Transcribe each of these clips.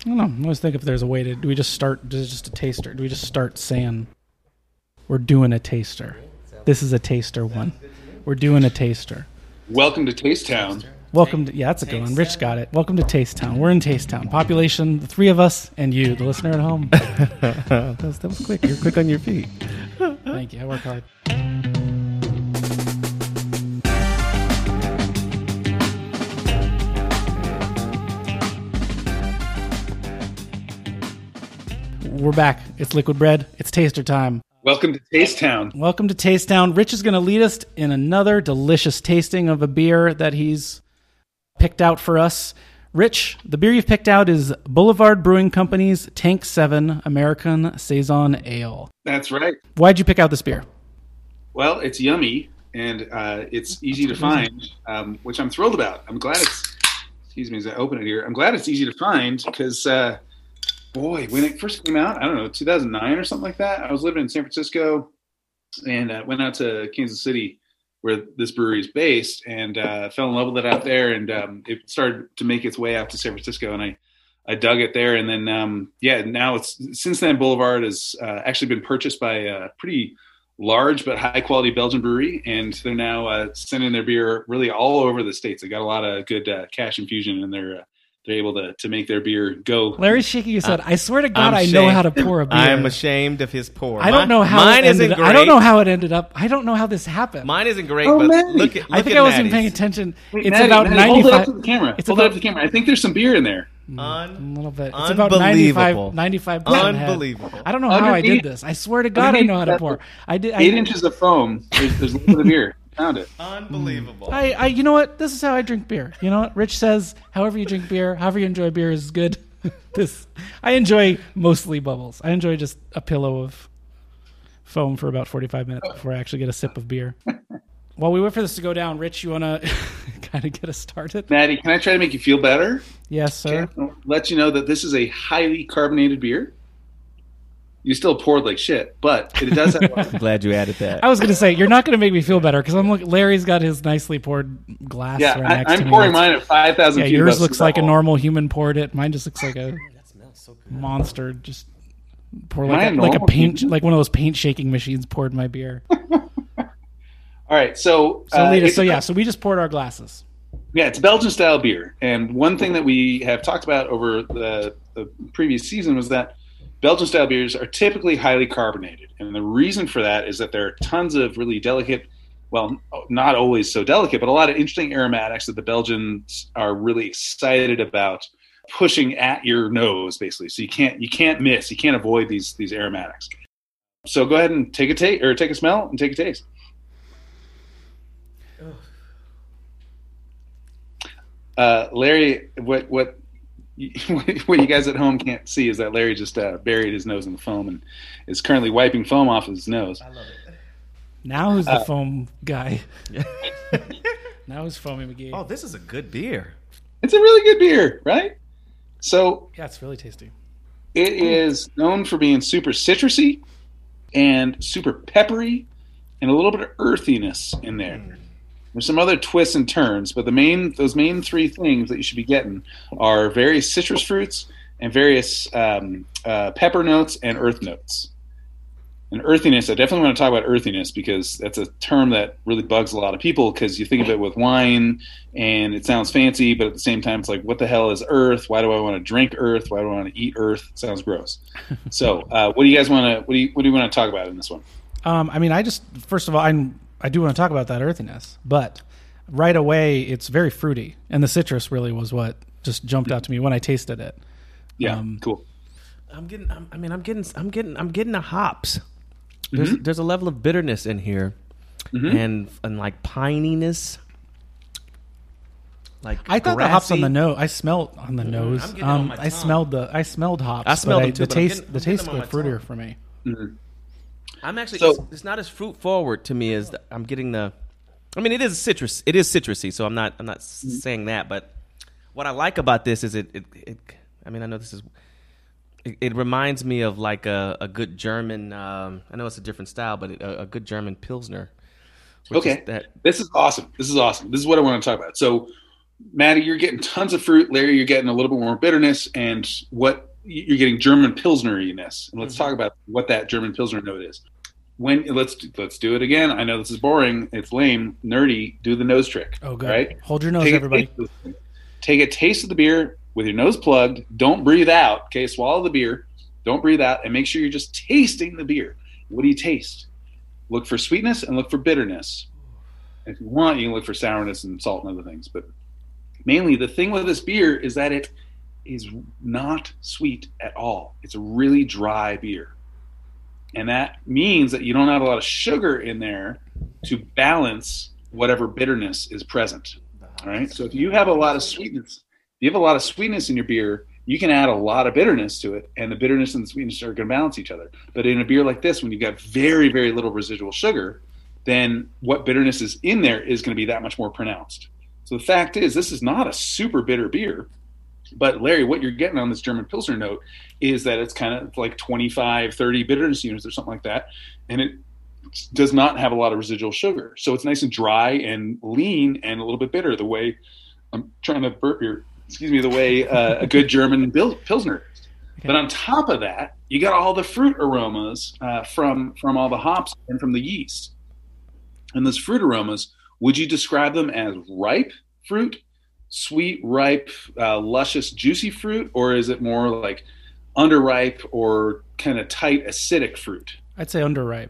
I don't know. I always think if there's a way to. Do we just start? Does it just a taster? Do we just start saying we're doing a taster? This is a taster one. We're doing a taster. Welcome to Taste Town. Welcome to yeah, that's a good one. Rich got it. Welcome to Taste Town. We're in Taste Town. Population: the three of us and you, the listener at home. that, was, that was quick. You're quick on your feet. Thank you. I work hard. We're back. It's liquid bread. It's taster time. Welcome to Taste Town. Welcome to Taste Town. Rich is going to lead us in another delicious tasting of a beer that he's picked out for us. Rich, the beer you've picked out is Boulevard Brewing Company's Tank 7 American Saison Ale. That's right. Why'd you pick out this beer? Well, it's yummy and uh, it's easy to find, um, which I'm thrilled about. I'm glad it's, excuse me as I open it here, I'm glad it's easy to find because, uh, boy, when it first came out, I don't know, 2009 or something like that, I was living in San Francisco and uh, went out to Kansas City where this brewery is based and uh, fell in love with it out there. And um, it started to make its way out to San Francisco and I, I dug it there. And then, um, yeah, now it's since then Boulevard has uh, actually been purchased by a pretty large but high quality Belgian brewery. And they're now uh, sending their beer really all over the States. They got a lot of good uh, cash infusion in their, uh, they're able to, to make their beer go. Larry's shaking his head. I swear to God, I'm I know ashamed. how to pour a beer. I'm ashamed of his pour. I don't know how mine it isn't ended, great. I don't know how it ended up. I don't know how this happened. Mine isn't great, Oh, but Maddie. look at. Look I think at I wasn't Maddie's. paying attention. Hey, It's Maddie, about Maddie, Hold it up 95. to the camera. It's hold it up to the camera. I think there's some beer in there. Mm, a little bit. It's about 95, 95 percent Unbelievable. I don't know how I did this. I swear to God, I know how to pour. I did. I, Eight inches of foam. There's, there's a little bit of beer. Found it. Unbelievable. I, I, you know what? This is how I drink beer. You know what? Rich says, however you drink beer, however you enjoy beer is good. this, I enjoy mostly bubbles. I enjoy just a pillow of foam for about 45 minutes before I actually get a sip of beer. While we wait for this to go down, Rich, you want to kind of get us started? Maddie, can I try to make you feel better? Yes, sir. I'll let you know that this is a highly carbonated beer. You still poured like shit, but it does have. a I'm glad you added that. I was going to say, you're not going to make me feel better because I'm look. Larry's got his nicely poured glass yeah, right next I, to I'm me. pouring It's- mine at five thousand. Yeah, yours looks like a normal human poured it. Mine just looks like a monster. Just pour like a, like a paint, human? like one of those paint shaking machines poured my beer. All right, so So, uh, Lita, so yeah, so we just poured our glasses. Yeah, it's Belgian style beer. And one thing that we have talked about over the, the previous season was that Belgian style beers are typically highly carbonated. And the reason for that is that there are tons of really delicate, well, not always so delicate, but a lot of interesting aromatics that the Belgians are really excited about pushing at your nose basically. So you can't you can't miss, you can't avoid these these aromatics. So go ahead and take a taste or take a smell and take a taste. Uh, Larry, what what what you guys at home can't see is that Larry just uh, buried his nose in the foam and is currently wiping foam off his nose. I love it. Now who's the Uh, foam guy? now who's Foamy McGee? oh, this is a good beer. It's a really good beer, right? So yeah, it's really tasty. it is known for being super citrusy and super peppery and a little bit of earthiness in there. There's some other twists and turns, but the main those main three things that you should be getting are various citrus fruits and various um, uh, pepper notes and earth notes. And earthiness, I definitely want to talk about earthiness because that's a term that really bugs a lot of people because you think of it with wine and it sounds fancy, but at the same time, it's like, what the hell is earth? Why do I want to drink earth? Why do I want to eat earth? It sounds gross. so, uh, what do you guys want to what do you what do you want to talk about in this one? Um, I mean, I just first of all, I I do want to talk about that earthiness, but right away, it's very fruity, and the citrus really was what just jumped out to me when I tasted it. Yeah, Um, cool. I'm getting. I'm, I mean, I'm getting. I'm getting. I'm getting the hops. There's there's a level of bitterness in here, and and like pininess. Like I thought the hops on the nose. I smelled on the nose. I'm getting it on Um, my I smelled the. I smelled hops. I smelled but them too, the but taste. getting- the I'm taste them on was fruitier tongue. for me. I'm actually. So- it's, it's not as fruit forward to me as the, I'm getting the. I mean, it is citrus. It is citrusy, so I'm not. I'm not s saying that. But what I like about this is it. It. it I mean, I know this is. It, it reminds me of like a, a good German. Um, I know it's a different style, but it, a, a good German pilsner. which is Okay. That This is awesome. This is awesome. This is what I want to talk about. So, Maddie, you're getting tons of fruit. Larry, you're getting a little bit more bitterness, and what you're getting German Pilsneriness. And let's Mm-hmm. talk about what that German Pilsner note is. When let's let's do it again. I know this is boring. It's lame, nerdy. Do the nose trick. Oh, good. Right? Hold your nose, Take everybody. taste of this thing. Take a taste of the beer with your nose plugged. Don't breathe out. Okay, swallow the beer. Don't breathe out, and make sure you're just tasting the beer. What do you taste? Look for sweetness and look for bitterness. If you want, you can look for sourness and salt and other things. But mainly, the thing with this beer is that it is not sweet at all. It's a really dry beer. And that means that you don't have a lot of sugar in there to balance whatever bitterness is present. All right. So if you have a lot of sweetness, if you have a lot of sweetness in your beer, you can add a lot of bitterness to it, and the bitterness and the sweetness are going to balance each other. But in a beer like this, when you've got very, very little residual sugar, then what bitterness is in there is going to be that much more pronounced. So the fact is, this is not a super bitter beer. But Larry, what you're getting on this German Pilsner note is that it's kind of like 25, 30 bitterness units or something like that. And it does not have a lot of residual sugar. So it's nice and dry and lean and a little bit bitter, the way I'm trying to burp here. Excuse me, the way uh, a good German Bil- Pilsner is. But on top of that, you got all the fruit aromas uh, from from all the hops and from the yeast. And those fruit aromas, would you describe them as ripe fruit, sweet, ripe, uh, luscious, juicy fruit, or is it more like underripe or kind of tight, acidic fruit? I'd say underripe.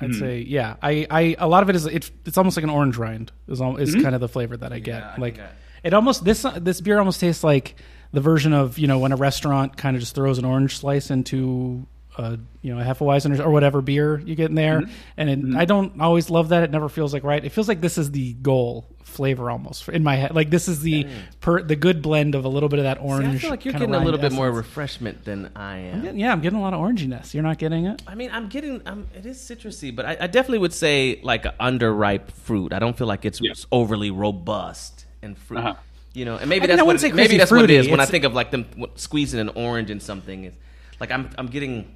I'd Hmm. say yeah. I, I a lot of it is it's it's almost like an orange rind is al- is Mm-hmm. kind of the flavor that I get. Yeah, I like think it almost this this beer almost tastes like the version of you know when a restaurant kind of just throws an orange slice into a you know a Hefeweizen or, whatever beer you get in there, Mm-hmm. and it, I don't always love that. It never feels like right. It feels like this is the goal flavor almost in my head. Like this is the per, the good blend of a little bit of that See, orange. I feel like you're getting a little rind bit more refreshment than I am. Yeah, I'm getting a lot of oranginess. You're not getting it. I mean, I'm getting. I'm, it is citrusy, but I, I definitely would say like an underripe fruit. I don't feel like it's Yeah. overly robust and fruit. Uh-huh. You know, and maybe I that's what maybe that's what it fruity. is when I think of like them squeezing an orange in something. It's like I'm I'm getting,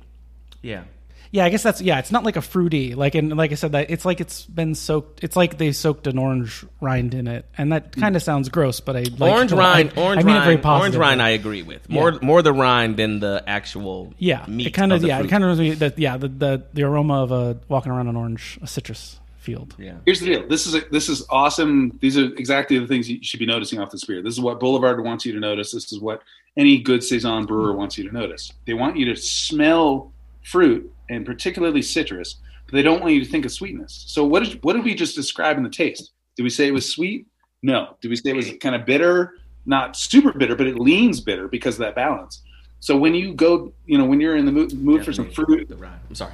yeah. Yeah, I guess that's yeah. It's not like a fruity like and like I said that it's like it's been soaked. It's like they soaked an orange rind in it, and that mm. kind of sounds gross. But I like, orange rind, I, orange I mean rind, it very orange rind. I agree with more Yeah. more the rind than the actual yeah, meat. it kind of the yeah, it kind of reminds me that yeah the, the the aroma of a walking around an orange a citrus field. yeah. Here's the deal. This is a, this is awesome. These are exactly the things you should be noticing off the spear. This is what Boulevard wants you to notice. This is what any good saison brewer wants you to notice. They want you to smell fruit and particularly citrus, but they don't want you to think of sweetness. So what did what did we just describe in the taste? Did we say it was sweet? No. Did we say it was kind of bitter? Not super bitter, but it leans bitter because of that balance. So when you go, you know, when you're in the mood, mood for some fruit, The. I'm sorry.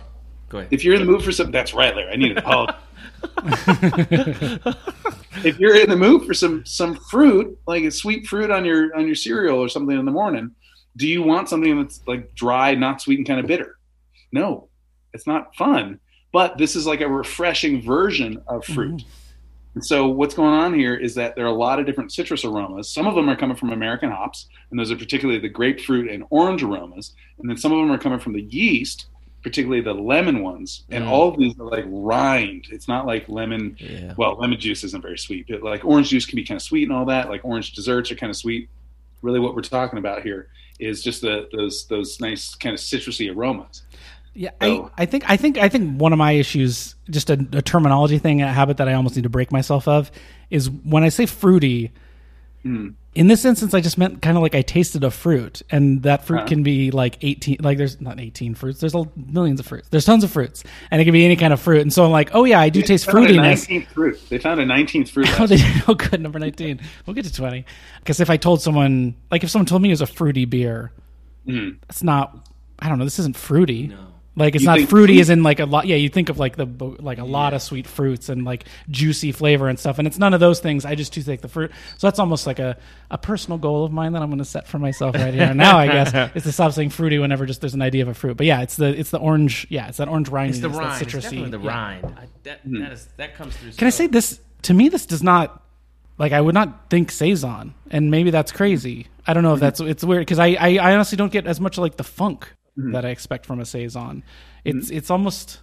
Go ahead. if you're in the mood for some, that's right, Larry. I need to apologize. if you're in the mood for some some fruit, like a sweet fruit on your on your cereal or something in the morning, do you want something that's like dry, not sweet, and kind of bitter? No, it's not fun. But this is like a refreshing version of fruit. And so what's going on here is that there are a lot of different citrus aromas. Some of them are coming from American hops, and those are particularly the grapefruit and orange aromas. And then some of them are coming from the yeast, particularly the lemon ones. And Mm. all of these are like rind. It's not like lemon. Yeah. Well, lemon juice isn't very sweet, but like orange juice can be kind of sweet and all that. Like orange desserts are kind of sweet. Really, what we're talking about here is just the those those nice kind of citrusy aromas. Yeah, So- I, I think I think I think one of my issues, just a, a terminology thing, a habit that I almost need to break myself of, is when I say fruity. Hmm. In this instance, I just meant kind of like I tasted a fruit, and that fruit Uh-huh. can be like eighteen. Like there's not eighteen fruits. There's a, millions of fruits. There's tons of fruits, and it can be any kind of fruit. And so I'm like, oh yeah, I do taste They found a fruitiness. 19th fruit. They found a 19th fruit. Oh, they. Oh, good. Number 19. We'll get to 20. Because if I told someone, like if someone told me it was a fruity beer, Mhm. it's not, I don't know, this isn't fruity. No. Like it's You not fruity fruit- as in like a lot. Yeah, you think of like the like a lot of sweet fruits and like juicy flavor and stuff, and it's none of those things. I just do take the fruit. So that's almost like a, a personal goal of mine that I'm going to set for myself right here and now. I guess is to stop saying fruity whenever just there's an idea of a fruit. But yeah, it's the it's the orange. Yeah, it's that orange rind. It's the that rind. It's citrusy. definitely the yeah. rind. I, that, hmm. that, is, that comes through. Can I say this? To me, this does not like I would not think saison, and maybe that's crazy. I don't know if mm-hmm. that's it's weird because I, I I honestly don't get as much like the funk that I expect from a saison. It's it's almost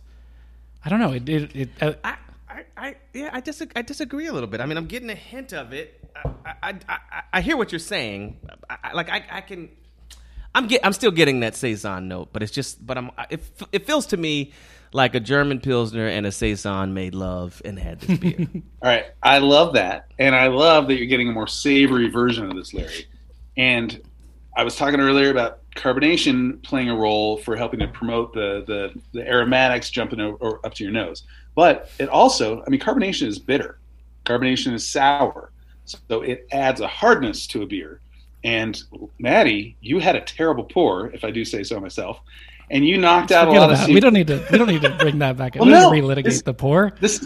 I don't know. It it, it uh, I, I I, I yeah, I disagree, I disagree a little bit. I mean, I'm getting a hint of it. I, I, I, I hear what you're saying. I, I, like I, I can, I'm get, I'm still getting that saison note, but it's just, but I'm, it, it feels to me like a German pilsner and a saison made love and had this beer. All right, I love that, and I love that you're getting a more savory version of this, Larry. And I was talking earlier about carbonation playing a role for helping to promote the the, the aromatics jumping over, up to your nose. But it also, I mean, carbonation is bitter. Carbonation is sour, so it adds a hardness to a beer. And Maddie, you had a terrible pour, if I do say so myself, and you knocked out a lot of. We don't need to. We don't need to bring that back. Well, we don't no, relitigate this- the pour. This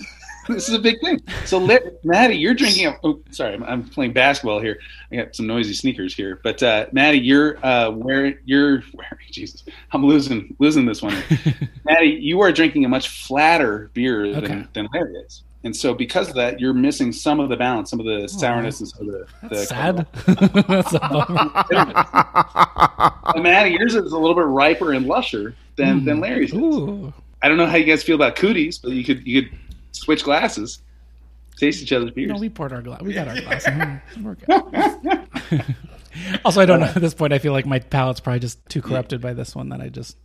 this is a big thing. So, let, Maddie, you're drinking. A, oh, sorry, I'm, I'm playing basketball here. I got some noisy sneakers here. But uh, Maddie, you're uh, wearing. You're wearing. Jesus, I'm losing losing this one. Maddie, you are drinking a much flatter beer Okay. than, than Larry is. And so, because of that, you're missing some of the balance, some of the sourness, and some of the. That's the sad. That's a bummer. Maddie, yours is a little bit riper and lusher than, than Larry's. is. Hmm. Ooh. I don't know how you guys feel about cooties, but you could you could switch glasses, taste each other's beers. No, we poured our glass. We got our glass. Hmm, good. also, I don't know. At this point, I feel like my palate's probably just too corrupted by this one that I just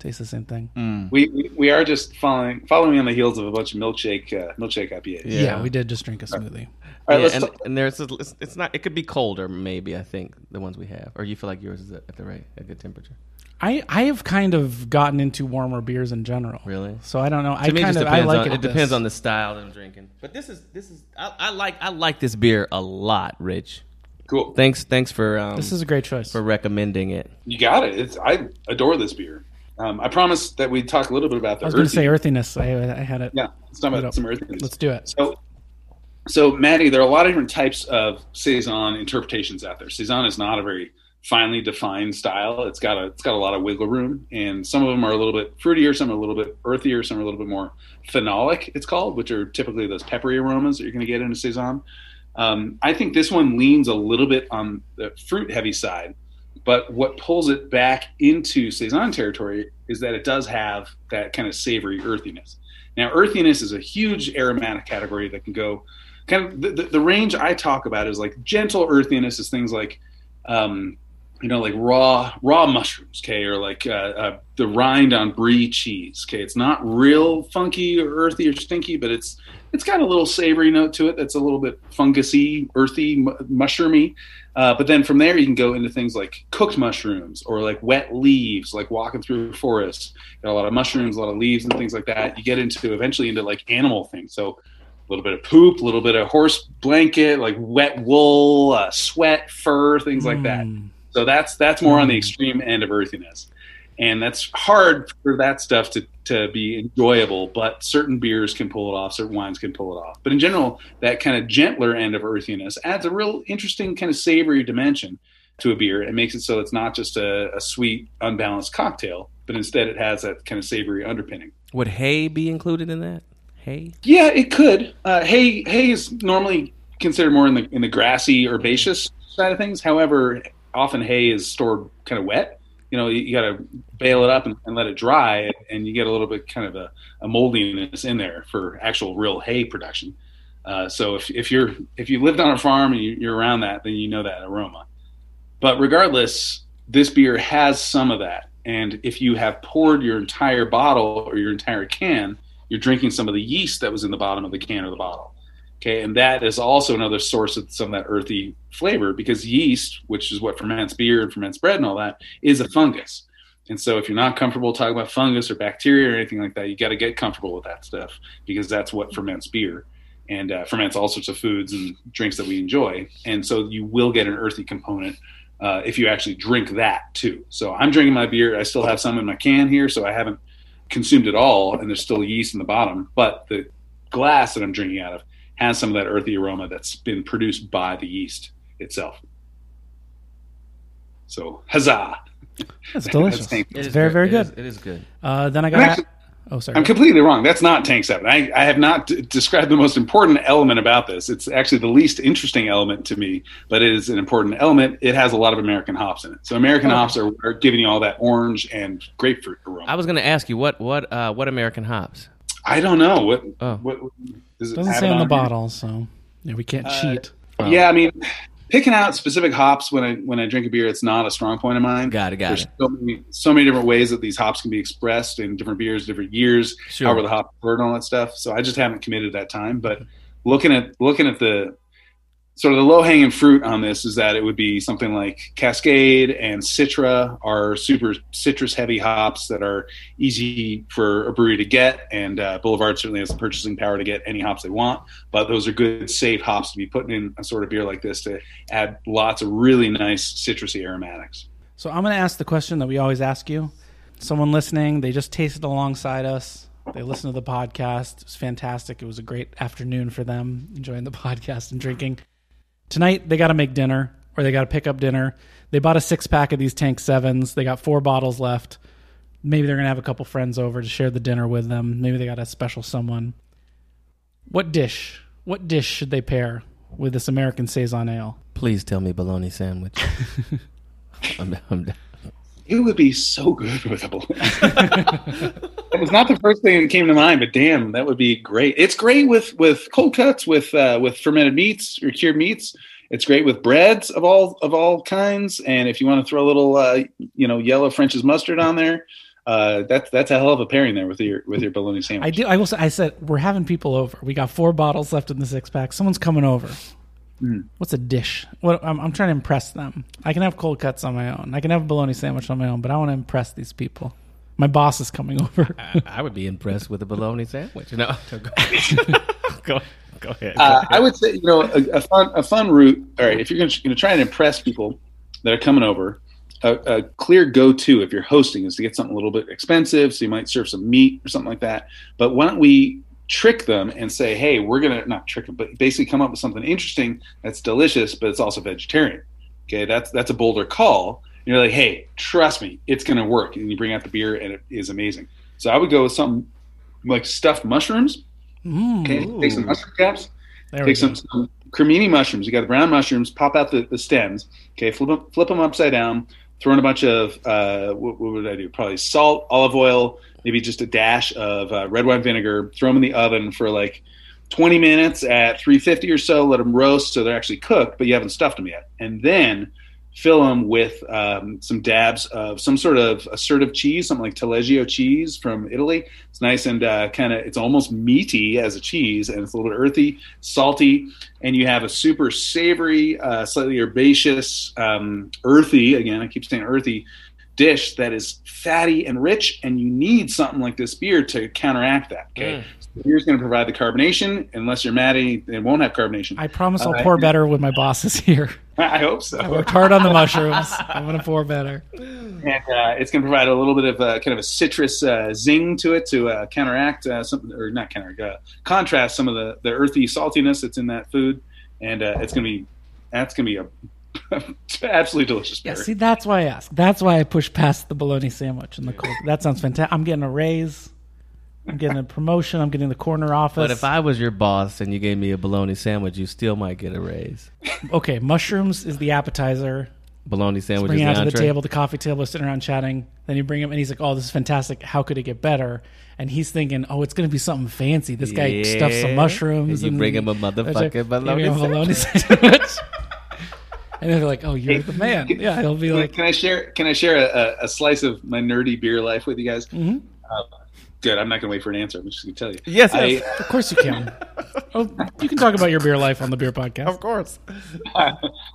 taste the same thing. we, we we are just following following on the heels of a bunch of milkshake uh, milkshake IPAs. Yeah. Yeah. we did just drink a smoothie. All right, yeah, let's and, talk- and there's a, it's, it's not. It could be colder, maybe. I think the ones we have, or you feel like yours is at the right, a good temperature. I I have kind of gotten into warmer beers in general. Really? So I don't know. I To me, kind just of I depends like on, it. it depends on the style that I'm drinking. But this is this is I, I like I like this beer a lot, Rich. cool. Thanks thanks for um, This is a great choice. for recommending it. You got it. It's, I adore this beer. Um, I promised that we'd talk a little bit about the. I was going to say earthiness. I, I had it. Yeah, let's talk about some earthiness. Let's do it. So, so Maddie, there are a lot of different types of saison interpretations out there. Saison is not a very finely defined style. It's got a it's got a lot of wiggle room, and some of them are a little bit fruitier, some are a little bit earthier, some are a little bit more phenolic. It's called, which are typically those peppery aromas that you're going to get in a saison. Um, I think this one leans a little bit on the fruit heavy side, but what pulls it back into saison territory is that it does have that kind of savory earthiness. Now, earthiness is a huge aromatic category that can go kind of the, the, the range I talk about is like gentle earthiness is things like, um, you know, like raw raw mushrooms, okay, or like uh, uh, the rind on brie cheese, okay. It's not real funky or earthy or stinky, but it's it's got a little savory note to it that's a little bit fungusy, earthy, mu- mushroomy. Uh, but then from there, you can go into things like cooked mushrooms or like wet leaves, like walking through a forest. Got a lot of mushrooms, a lot of leaves, and things like that. You get into eventually into like animal things. So a little bit of poop, a little bit of horse blanket, like wet wool, uh, sweat, fur, things like that. Mm. So that's that's more on the Mm. extreme end of earthiness, and that's hard for that stuff to to be enjoyable. But certain beers can pull it off, certain wines can pull it off. But in general, that kind of gentler end of earthiness adds a real interesting kind of savory dimension to a beer. It makes it so it's not just a, a sweet, unbalanced cocktail, but instead it has that kind of savory underpinning. Would hay be included in that? Hay? Yeah, it could. Uh, hay hay is normally considered more in the in the grassy herbaceous side of things. However, often hay is stored kind of wet. You know, you, you got to bale it up and, and let it dry, and you get a little bit kind of a, a moldiness in there for actual real hay production. Uh, so if, if you're if you lived on a farm and you, you're around that, then you know that aroma. But regardless, this beer has some of that. And if you have poured your entire bottle or your entire can, you're drinking some of the yeast that was in the bottom of the can or the bottle. Okay, and that is also another source of some of that earthy flavor because yeast, which is what ferments beer and ferments bread and all that, is a fungus. And so if you're not comfortable talking about fungus or bacteria or anything like that, you got to get comfortable with that stuff because that's what ferments beer and uh, ferments all sorts of foods and drinks that we enjoy. And so you will get an earthy component uh, if you actually drink that too. So I'm drinking my beer. I still have some in my can here, so I haven't consumed it all, and there's still yeast in the bottom. But the glass that I'm drinking out of has some of that earthy aroma that's been produced by the yeast itself. So huzzah! It's delicious. That's it's very, very good. is- it is good. Uh, then I got. Actually- oh, sorry. I'm completely wrong. That's not Tank Seven. I, I have not d- described the most important element about this. It's actually the least interesting element to me, but it is an important element. It has a lot of American hops in it. So American Okay. hops are, are giving you all that orange and grapefruit aroma. I was going to ask you what what uh, what American hops. I don't know what. Oh. what does it Doesn't say it on the here? bottle, so yeah, we can't Uh, cheat. Yeah, I mean, picking out specific hops when I when I drink a beer, it's not a strong point of mine. Got it, got There's it. so many, so many different ways that these hops can be expressed in different beers, different years, Sure. however the hop word and all that stuff. So I just haven't committed that time. But looking at looking at the sort of the low hanging fruit on this is that it would be something like Cascade and Citra are super citrus heavy hops that are easy for a brewery to get, and uh, Boulevard certainly has the purchasing power to get any hops they want. But those are good, safe hops to be putting in a sort of beer like this to add lots of really nice citrusy aromatics. So I'm going to ask the question that we always ask you. Someone listening, they just tasted alongside us. They listened to the podcast. It was fantastic. It was a great afternoon for them, enjoying the podcast and drinking. Tonight, they got to make dinner or they got to pick up dinner. They bought a six pack of these Tank Sevens. They got four bottles left. Maybe they're going to have a couple friends over to share the dinner with them. Maybe they got a special someone. What dish? What dish should they pair with this American Saison Ale? Please tell me bologna sandwich. I'm, I'm down. It would be so good with a bologna. it was not the first thing that came to mind, but damn, that would be great. It's great with with cold cuts, with uh, with fermented meats or cured meats. It's great with breads of all of all kinds, and if you want to throw a little, uh, you know, yellow French's mustard on there, uh, that's that's a hell of a pairing there with your with your bologna sandwich. I do. I will. Say, I said we're having people over. We got four bottles left in the six pack. Someone's coming over. Mm. What's a dish? What I'm, I'm trying to impress them. I can have cold cuts on my own. I can have a bologna sandwich on my own, but I want to impress these people. My boss is coming over. I, I would be impressed with a bologna sandwich. No, go, go, go ahead. Uh, I would say, you know, a, a fun a fun route. All right, if you're going to try and impress people that are coming over, a, a clear go to if you're hosting is to get something a little bit expensive. So you might serve some meat or something like that. But why don't we trick them and say, hey, we're going to not trick them, but basically come up with something interesting that's delicious, but it's also vegetarian. Okay, that's that's a bolder call. And you're like, hey, trust me, it's going to work. And you bring out the beer, and it is amazing. So I would go with something like stuffed mushrooms. Mm, Okay, take some mushroom caps. there Take some, some cremini mushrooms. You got the brown mushrooms. Pop out the, the stems. Okay, flip them, flip them upside down. Throw in a bunch of uh, what, what would I do? Probably salt, olive oil, maybe just a dash of uh, red wine vinegar. Throw them in the oven for like 20 minutes at 350 or so. Let them roast so they're actually cooked, but you haven't stuffed them yet. And then fill them with um, some dabs of some sort of assertive cheese, something like Taleggio cheese from Italy. It's nice and uh, kind of, it's almost meaty as a cheese, and it's a little earthy, salty, and you have a super savory, uh, slightly herbaceous, um, earthy, again, I keep saying earthy, dish that is fatty and rich, and you need something like this beer to counteract that. Okay. Mm. So beer's going to provide the carbonation. Unless you're Maddie, it won't have carbonation. I promise I'll Uh, pour better when my boss is here. I hope so. I worked hard on the mushrooms. I'm gonna pour better. and uh, it's going to provide a little bit of uh, kind of a citrus uh, zing to it to uh, counteract uh, some, or not counteract, uh, contrast some of the, the earthy saltiness that's in that food, and uh, it's going to be that's going to be a absolutely delicious Yeah, see, that's why I asked. That's why I pushed past the bologna sandwich and the cold. That sounds fantastic. I'm getting a raise. I'm getting a promotion. I'm getting the corner office. but if I was your boss and you gave me a bologna sandwich, you still might get a raise. okay, mushrooms is the appetizer. Bologna sandwich Bring is it the out to the table, the coffee table, sitting around chatting. Then you bring him, and he's like, "Oh, this is fantastic. How could it get better?" And he's thinking, "Oh, it's going to be something fancy. This guy stuffs some mushrooms." And you bring him a motherfucking bologna bologna sandwich. Sandwich. and they're like, "Oh, you're the man." Yeah, he'll be Can, like, can I share? Can I share a, a, a slice of my nerdy beer life with you guys? Mhm. Uh, good. I'm not going to wait for an answer. I'm just going to tell you. Yes, I, yes. "Of course you can." oh, you can talk about your beer life on the beer podcast. of course.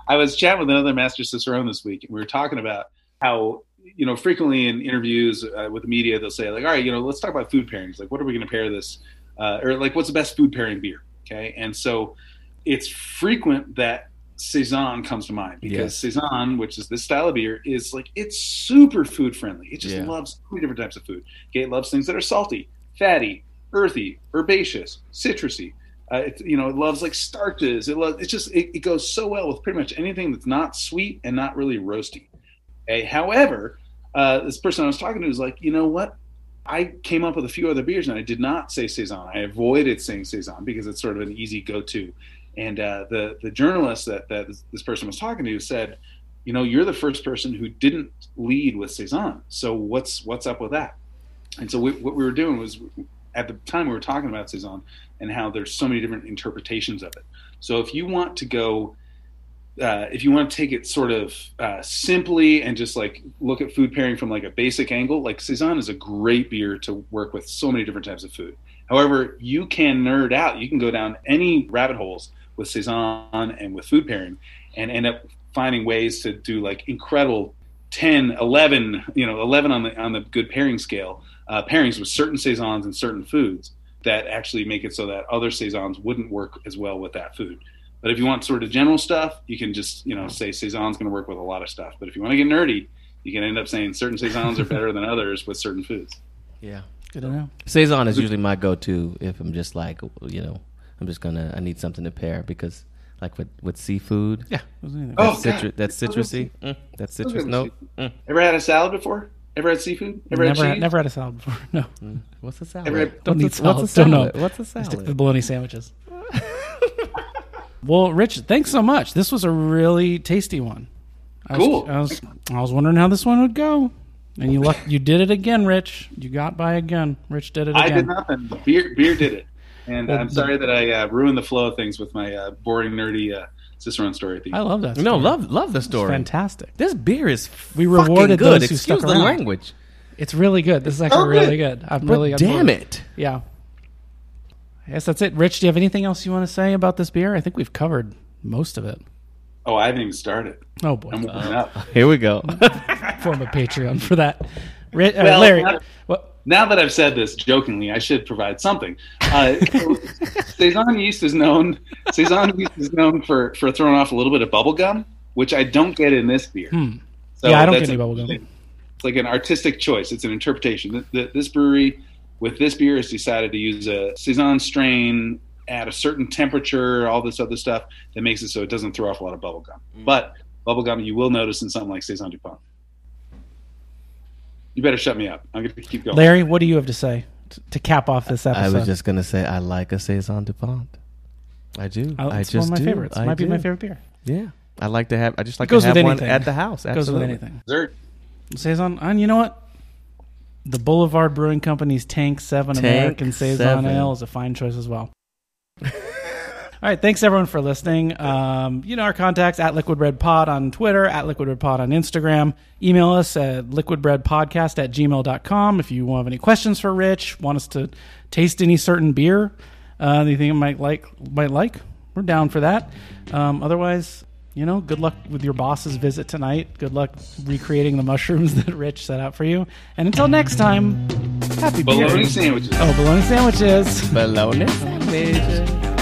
I was chatting with another master cicerone this week, and we were talking about how you know frequently in interviews uh, with the media they'll say like, all right, you know, let's talk about food pairings. Like, what are we going to pair this, uh, or like, what's the best food pairing beer? Okay, and so it's frequent that saison comes to mind because Yes. saison, which is this style of beer, is like it's super food friendly. It just Yeah. loves so many different types of food. Okay, it loves things that are salty, fatty, earthy, herbaceous, citrusy. Uh, it, you know, it loves like starches. It loves. It's just it, it goes so well with pretty much anything that's not sweet and not really roasty. Okay? However, uh, this person I was talking to was like, you know what? I came up with a few other beers and I did not say saison. I avoided saying saison because it's sort of an easy go-to. And uh, the the journalist that that this- person was talking to said, you know, you're the first person who didn't lead with saison. So what's what's up with that? And so we, what we were doing was at the time we were talking about saison and how there's so many different interpretations of it. So if you want to go, uh, if you want to take it sort of uh, simply and just like look at food pairing from like a basic angle, like saison is a great beer to work with so many different types of food. However, you can nerd out. You can go down any rabbit holes with saison and with food pairing, and end up finding ways to do like incredible 10, 11, you know, 11 on the on the good pairing scale uh, pairings with certain saisons and certain foods that actually make it so that other saisons wouldn't work as well with that food. But if you want sort of general stuff, you can just you know say saison's going to work with a lot of stuff. But if you want to get nerdy, you can end up saying certain saisons are better than others with certain foods. Yeah. Good to know. Saison is usually my go-to if I'm just like, you know, I'm just gonna, I need something to pair because, like with with seafood, Yeah. wasn't. Oh, that's, citru- that's citrusy. Mm, that's citrus. with No. Mm. Ever had a salad before? Ever had seafood? Ever never, had had, never had a salad before. No. What's a salad? Ever had- Don't what's, eat a, what's a salads. Don't salad? know. What's a I stick to salad? the bologna sandwiches. well, Rich, thanks so much. This was a really tasty one. I was, Cool. I was, I was wondering how this one would go, and you luck, you did it again, Rich. You got by again. Rich did it I again. did nothing. Beer, beer did it. And Well, I'm sorry that I uh, ruined the flow of things with my uh, boring, nerdy uh, Cicerone story. At I love that. No, love love the It's story. fantastic. This beer is We fucking rewarded good. those who Excuse stuck the around. language. It's really good. This is actually Oh, really good. good. I'm But really damn really- it. Yeah. I guess that's it. Rich, do you have anything else you want to say about this beer? I think we've covered most of it. Oh, I haven't even started. Oh boy, I'm warming up. Here we go. form a Patreon for that. Ri- uh, Well, Larry, not- what? Now that I've said this jokingly, I should provide something. Uh, saison yeast is known. Saison yeast is known for for throwing off a little bit of bubble gum, which I don't get in this beer. Hmm. So Yeah, I don't that's get any an- bubble gum. It's like an artistic choice. It's an interpretation. Th- th- This brewery, with this beer, has decided to use a saison strain at a certain temperature, all this other stuff that makes it so it doesn't throw off a lot of bubble gum. Mm. But bubble gum, you will notice in something like saison Dupont. You better shut me up. I'm going to keep going. Larry, what do you have to say t- to cap off this episode? I was just gonna say I like a saison Dupont. I do. Oh, I it's just one of my do. favorites. I Might be my favorite beer. Yeah, I like to have. I just like to have one anything. at the house. Goes with Absolutely. anything. Dessert. Saison, and you know what? The Boulevard Brewing Company's Tank Seven Tank American Saison 7. Ale is a fine choice as well. All right, thanks everyone for listening. Um, you know our contacts at Liquid Bread Pod on Twitter, at Liquid Bread Pod on Instagram. Email us at liquidbreadpodcast at gmail.com if you have any questions for Rich, want us to taste any certain beer, uh, that you think might like might like. We're down for that. Um, otherwise, you know, good luck with your boss's visit tonight. Good luck recreating the mushrooms that Rich set out for you. And until next time, happy beer. Sandwiches. Oh, bologna sandwiches. Bologna sandwiches.